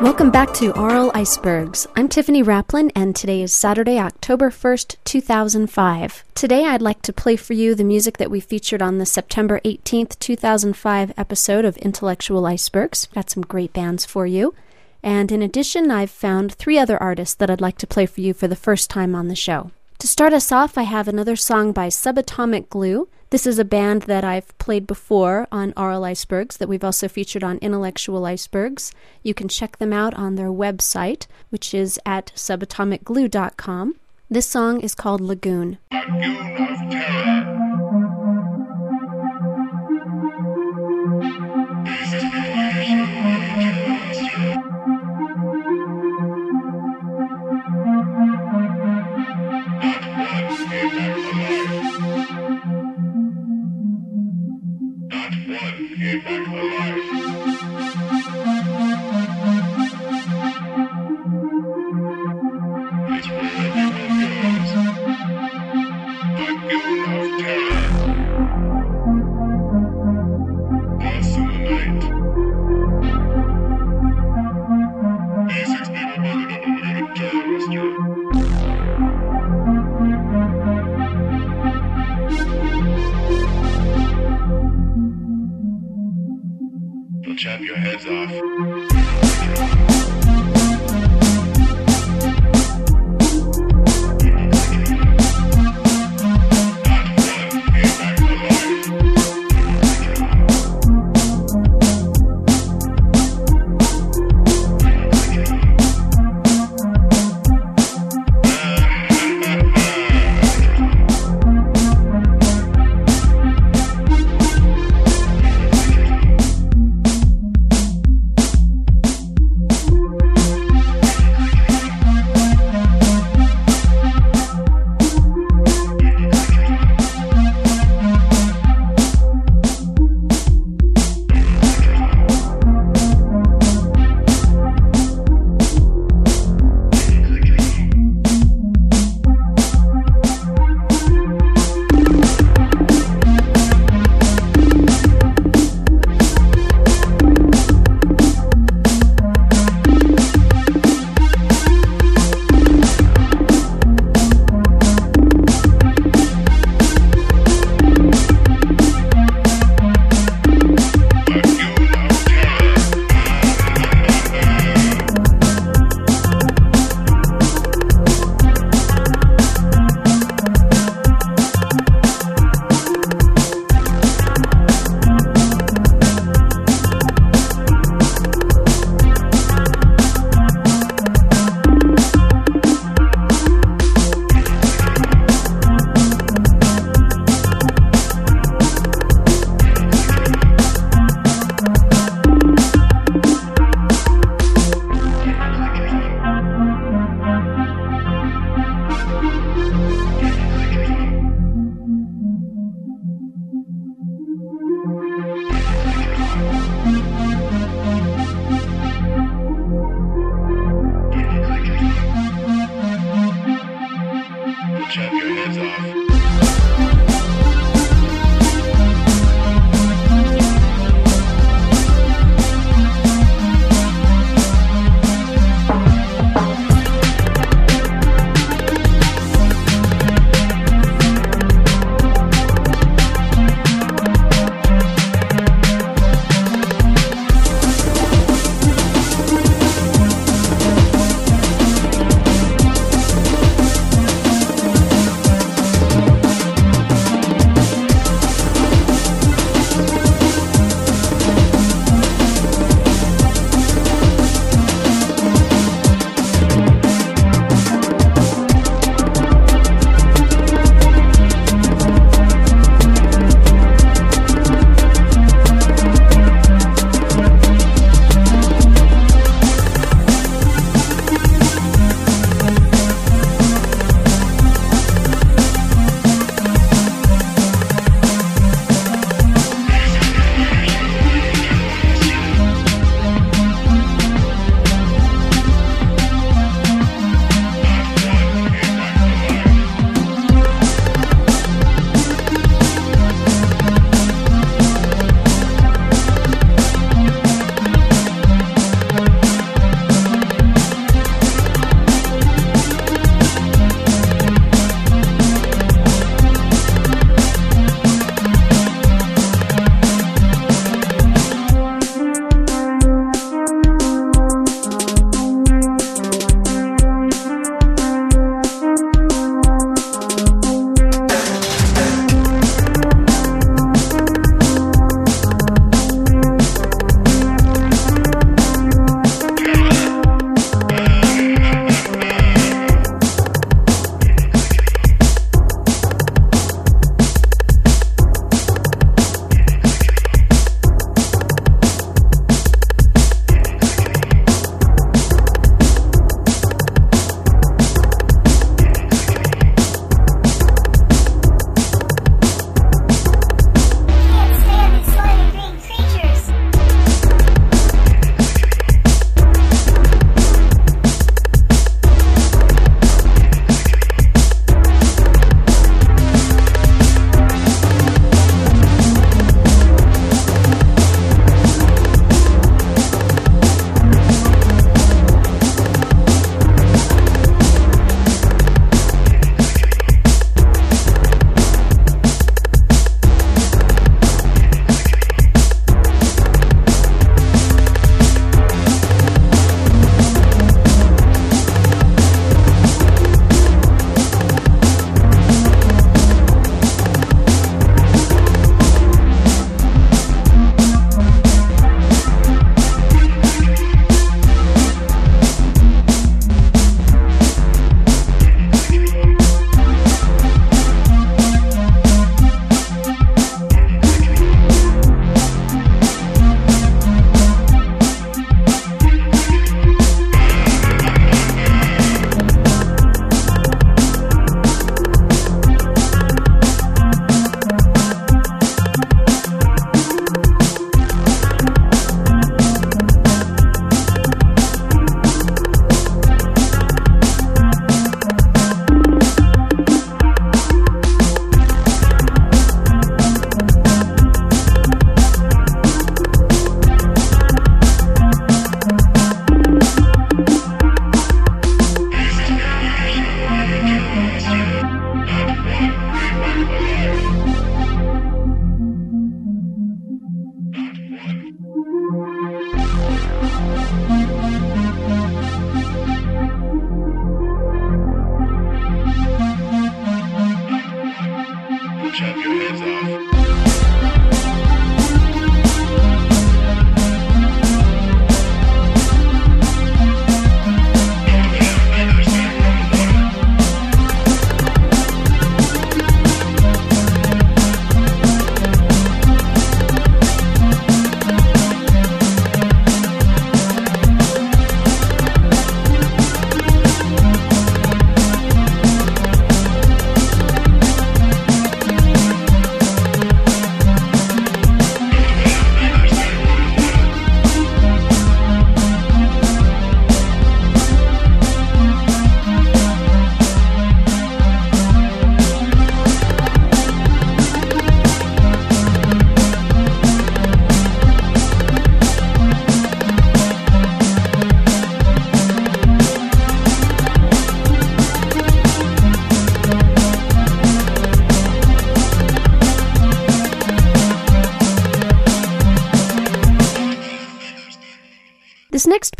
Welcome back to Aural Icebergs. I'm Tiffany Raplin, and today is Saturday, October 1st, 2005. Today, I'd like to play for you the music that we featured on the September 18th, 2005 episode of Intellectual Icebergs. Got some great bands for you. And in addition, I've found three other artists that I'd like to play for you for the first time on the show. To start us off, I have another song by Subatomic Glue. This is a band that I've played before on Aural Icebergs that we've also featured on Intellectual Icebergs. You can check them out on their website, which is at subatomicglue.com. This song is called Lagoon. Chop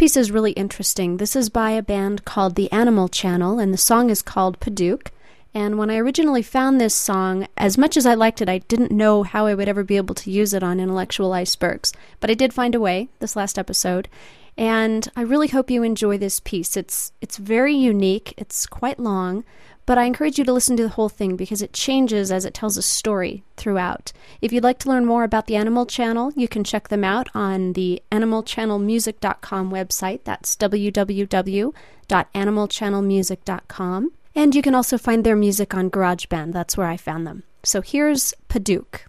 piece is really interesting. This is by a band called The Animal Channel, and the song is called Padauk. And when I originally found this song, as much as I liked it, I didn't know how I would ever be able to use it on Intellectual Icebergs. But I did find a way this last episode. And I really hope you enjoy this piece. It's it's very unique. It's quite long, but I encourage you to listen to the whole thing because it changes as it tells a story throughout. If you'd like to learn more about the Animal Channel, you can check them out on the animalchannelmusic.com website. That's www.animalchannelmusic.com. And you can also find their music on GarageBand. That's where I found them. So here's Padauk.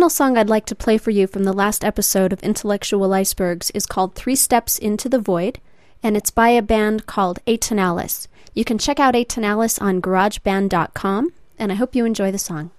Final song I'd like to play for you from the last episode of Intellectual Icebergs is called Three Steps into the Void, and it's by a band called Atonales. You can check out Atonales on garageband.com, and I hope you enjoy the song.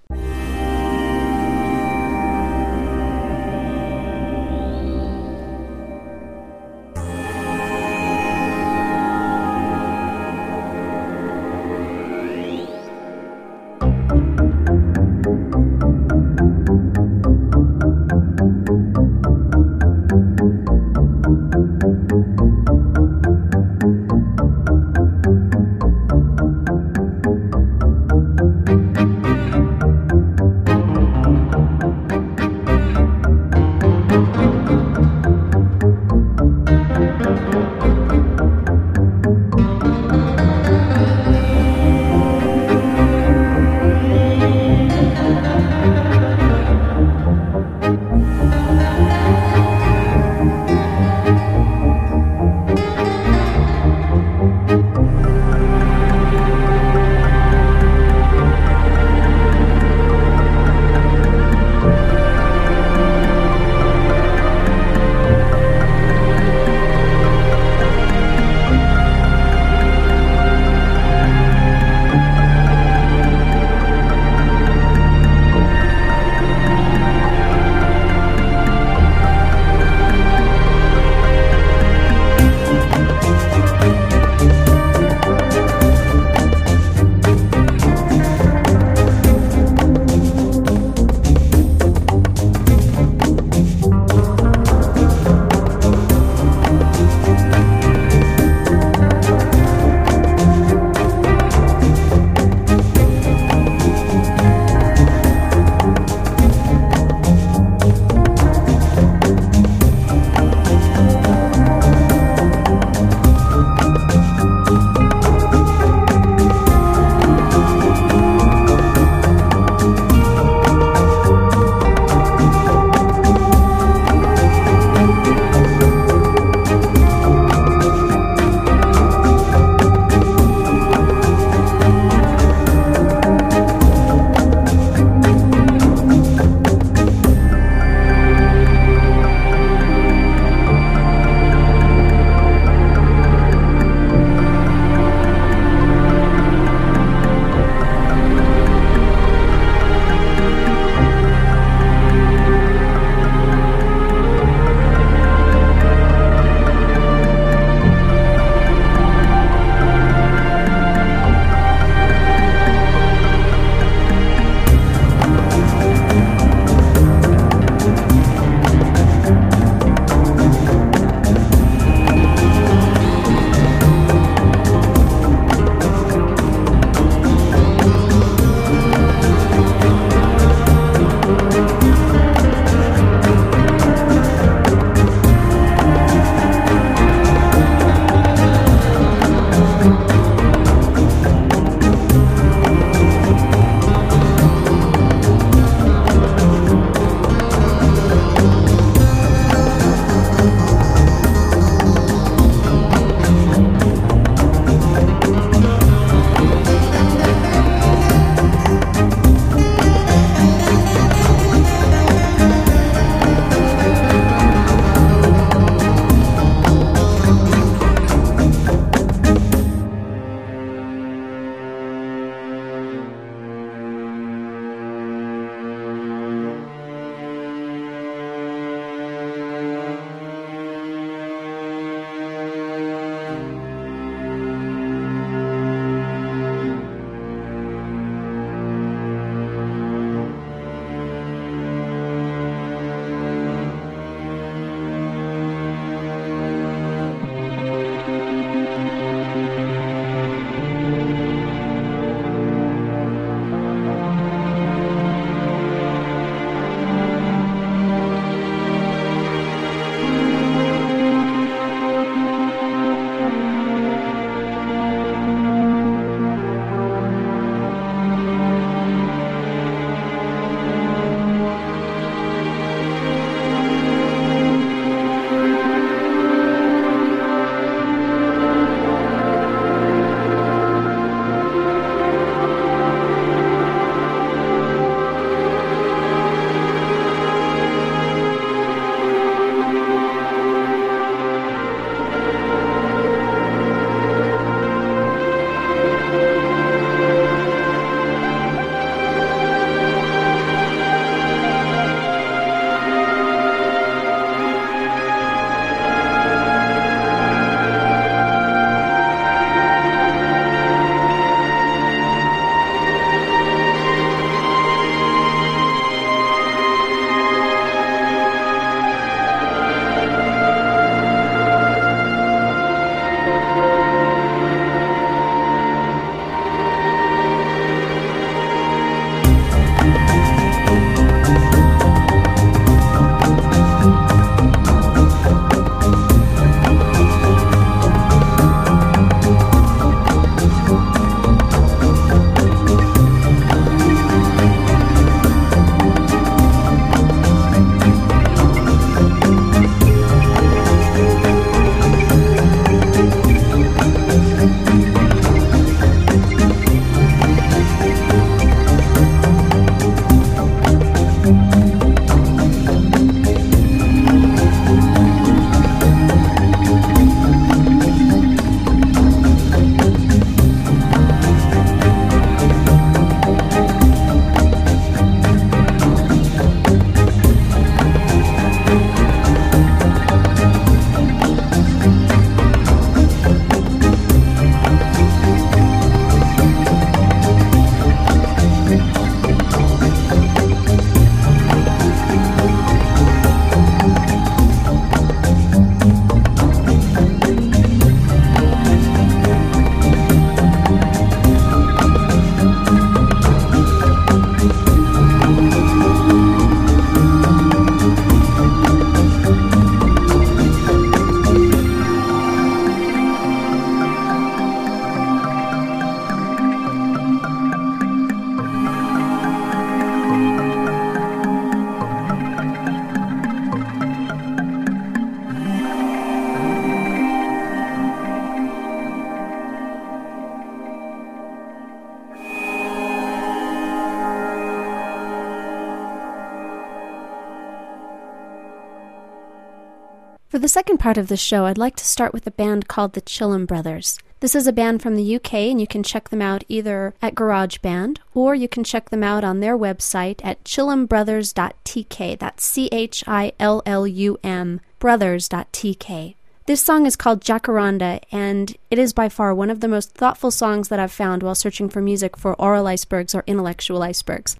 Part of the show, I'd like to start with a band called the Chillum Brothers. This is a band from the UK, and you can check them out either at GarageBand or you can check them out on their website at chillumbrothers.tk. That's C H I L L U M brothers.tk. This song is called Jacaranda, and it is by far one of the most thoughtful songs that I've found while searching for music for Aural Icebergs or intellectual icebergs.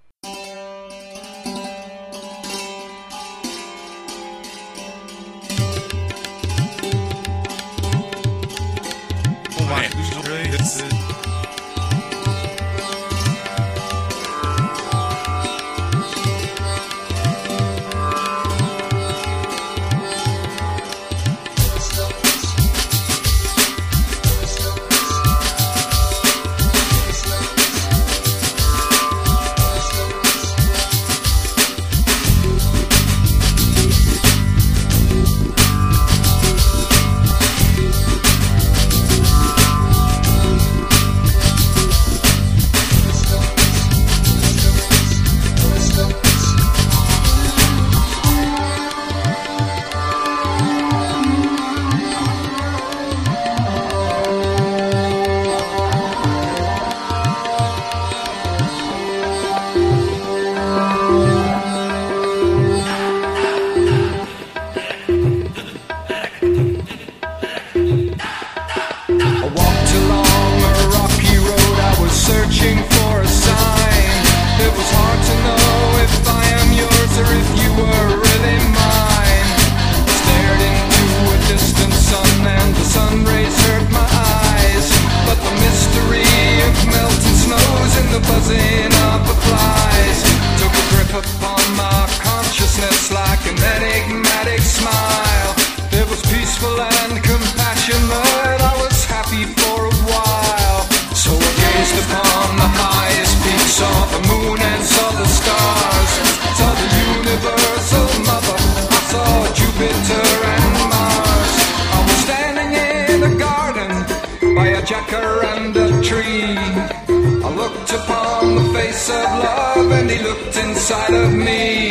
Of love and he looked inside of me.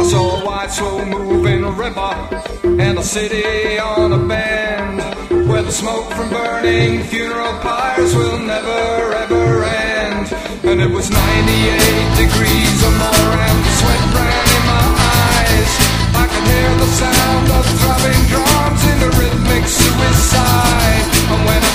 I saw a wide, slow moving river and a city on a bend where the smoke from burning funeral pyres will never ever end. And it was 98 degrees or more and the sweat ran in my eyes. I could hear the sound of throbbing drums in the rhythmic suicide. And when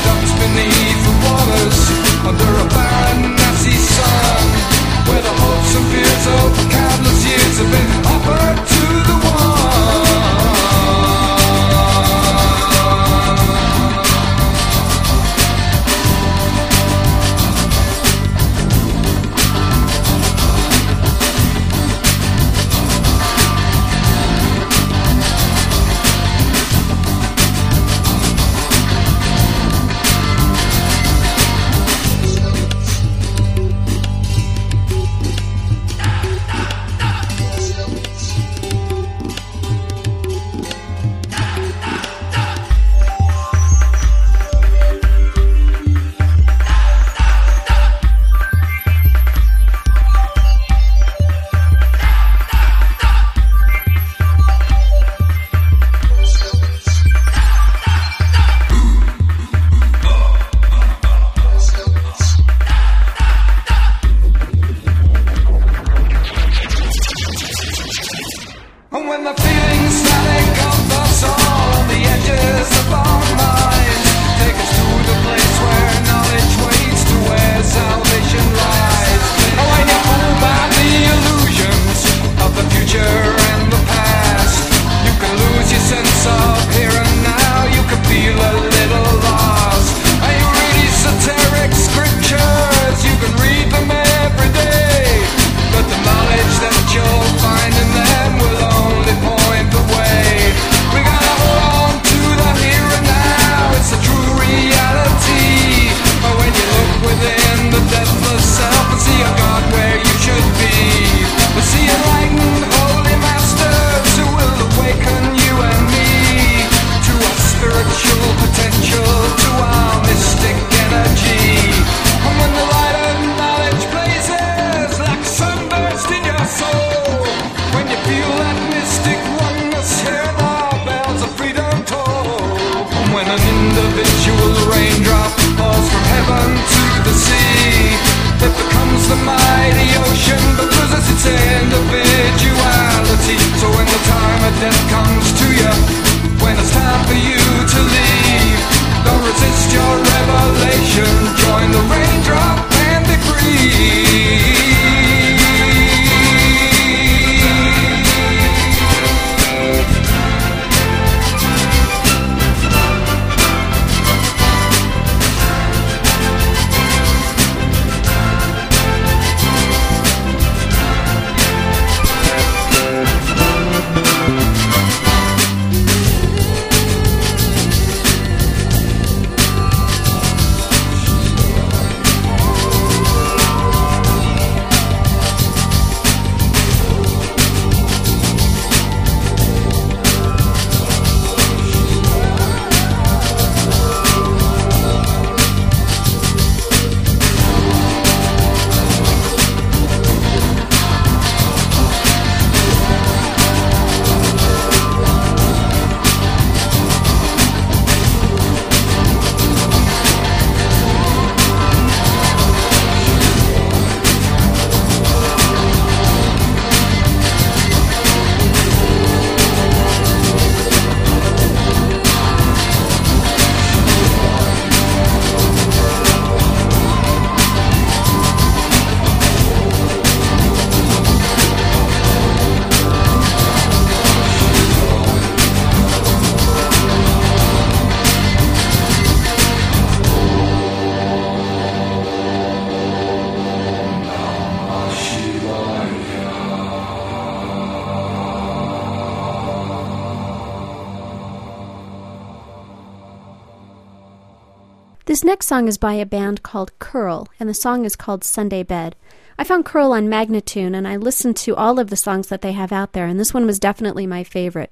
This next song is by a band called Curl, and the song is called Sunday Bed. I found Curl on Magnatune, and I listened to all of the songs that they have out there, and this one was definitely my favorite.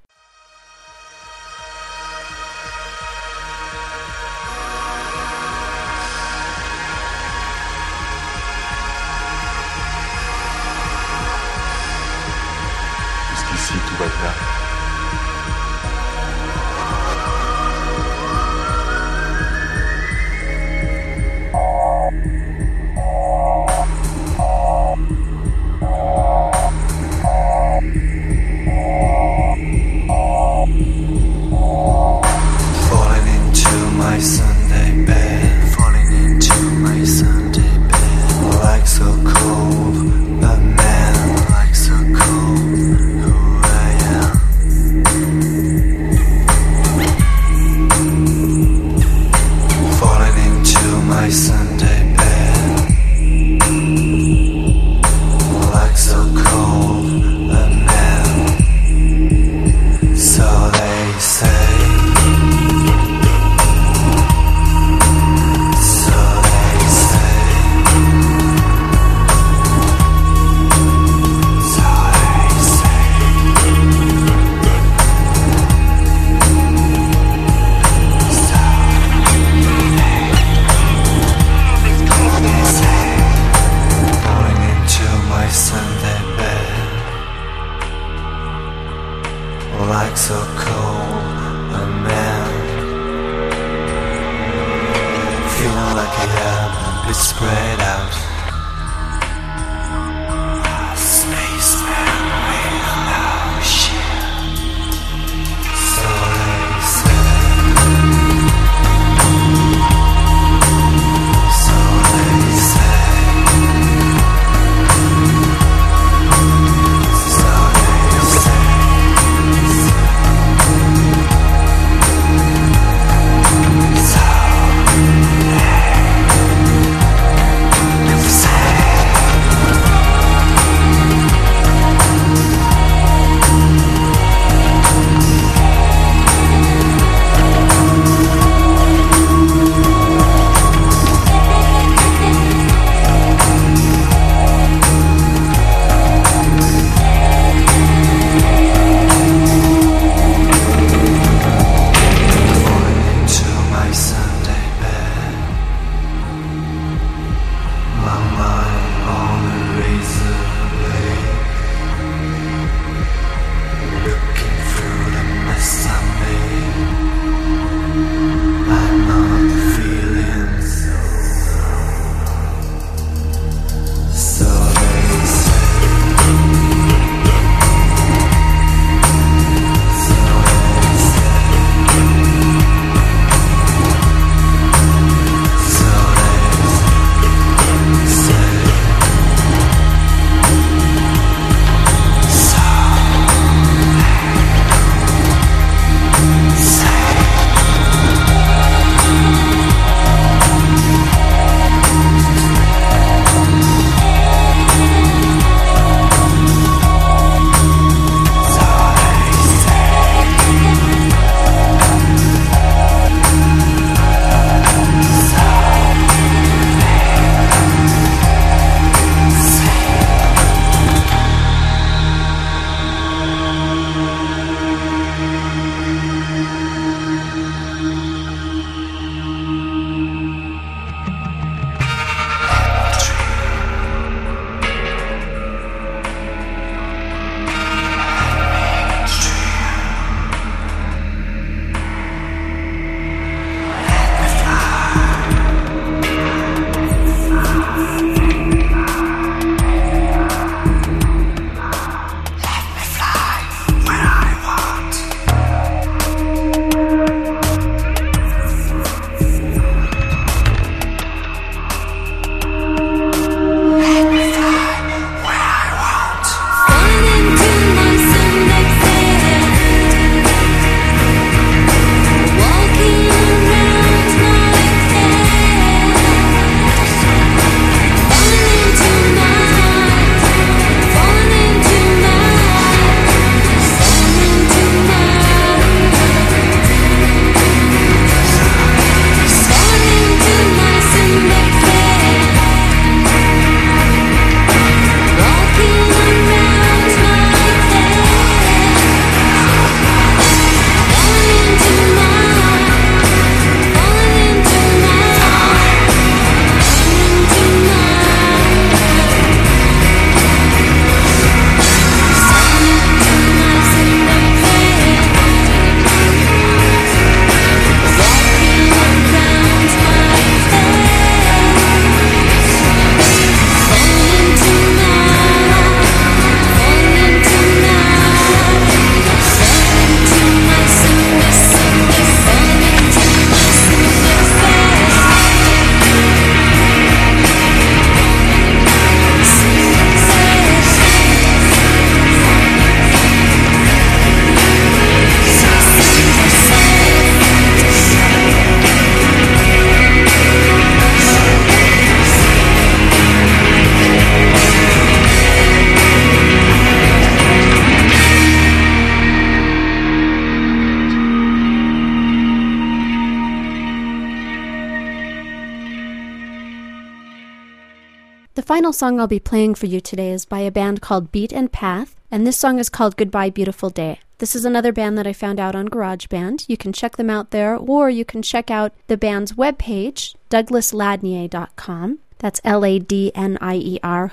Final song I'll be playing for you today is by a band called Beat and Path, and this song is called Goodbye Beautiful Day. This is another band that I found out on GarageBand. You can check them out there, or you can check out the band's webpage, douglasladnier.com. That's L A D N I E R.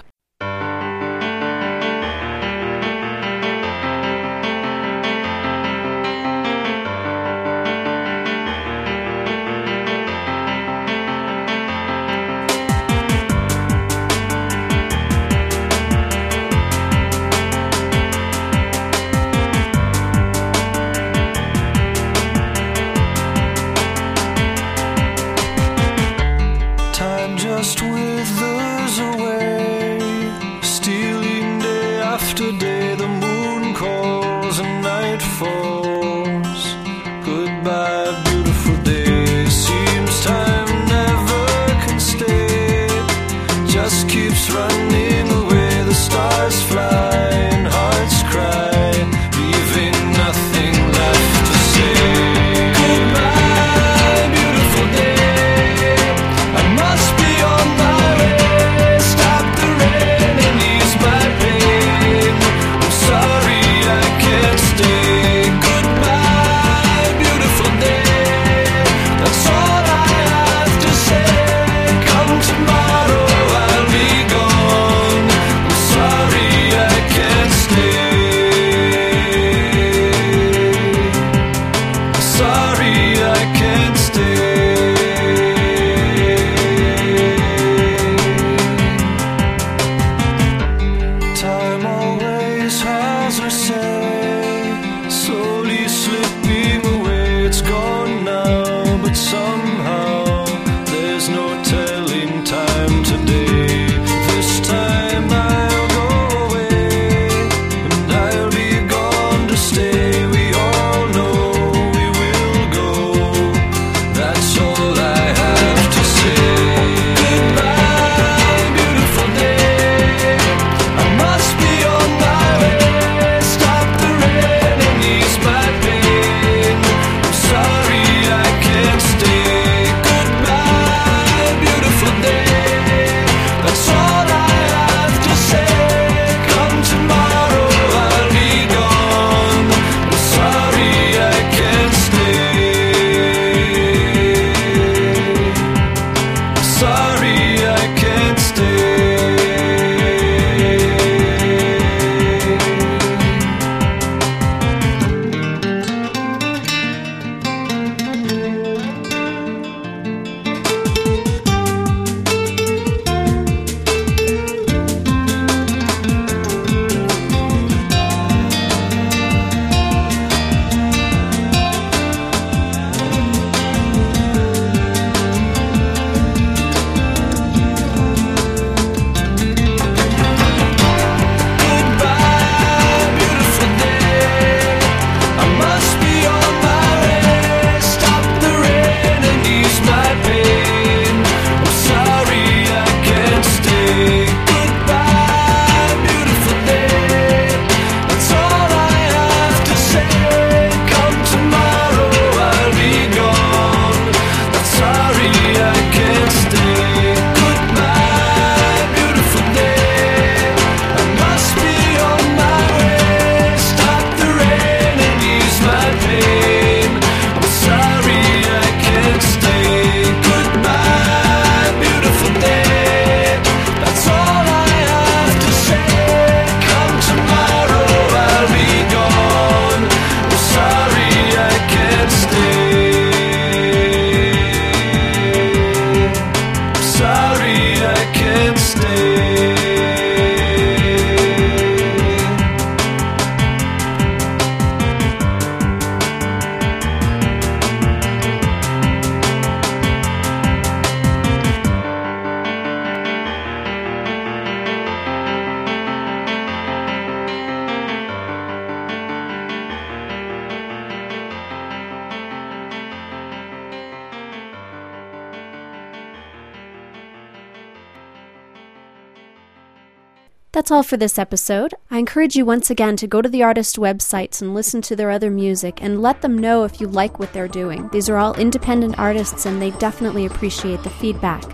That's all for this episode. I encourage you once again to go to the artist websites and listen to their other music and let them know if you like what they're doing. These are all independent artists and they definitely appreciate the feedback.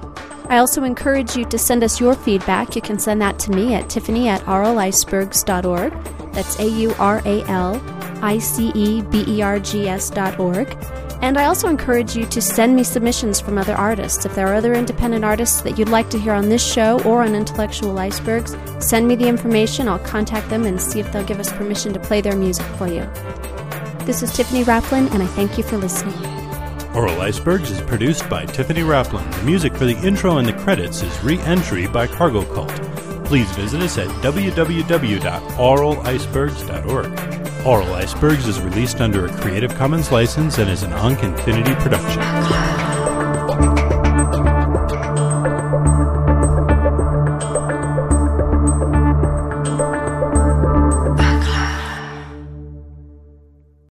I also encourage you to send us your feedback. You can send that to me at tiffany at auralicebergs.org. That's A U R A L I C E B E R G S dot org. And I also encourage you to send me submissions from other artists. If there are other independent artists that you'd like to hear on this show or on Intellectual Icebergs, send me the information. I'll contact them and see if they'll give us permission to play their music for you. This is Tiffany Raplin, and I thank you for listening. Aural Icebergs is produced by Tiffany Raplin. The music for the intro and the credits is Re Entry by Cargo Cult. Please visit us at www.auralicebergs.org. Aural Icebergs is released under a Creative Commons license and is an Ankh Infinity production.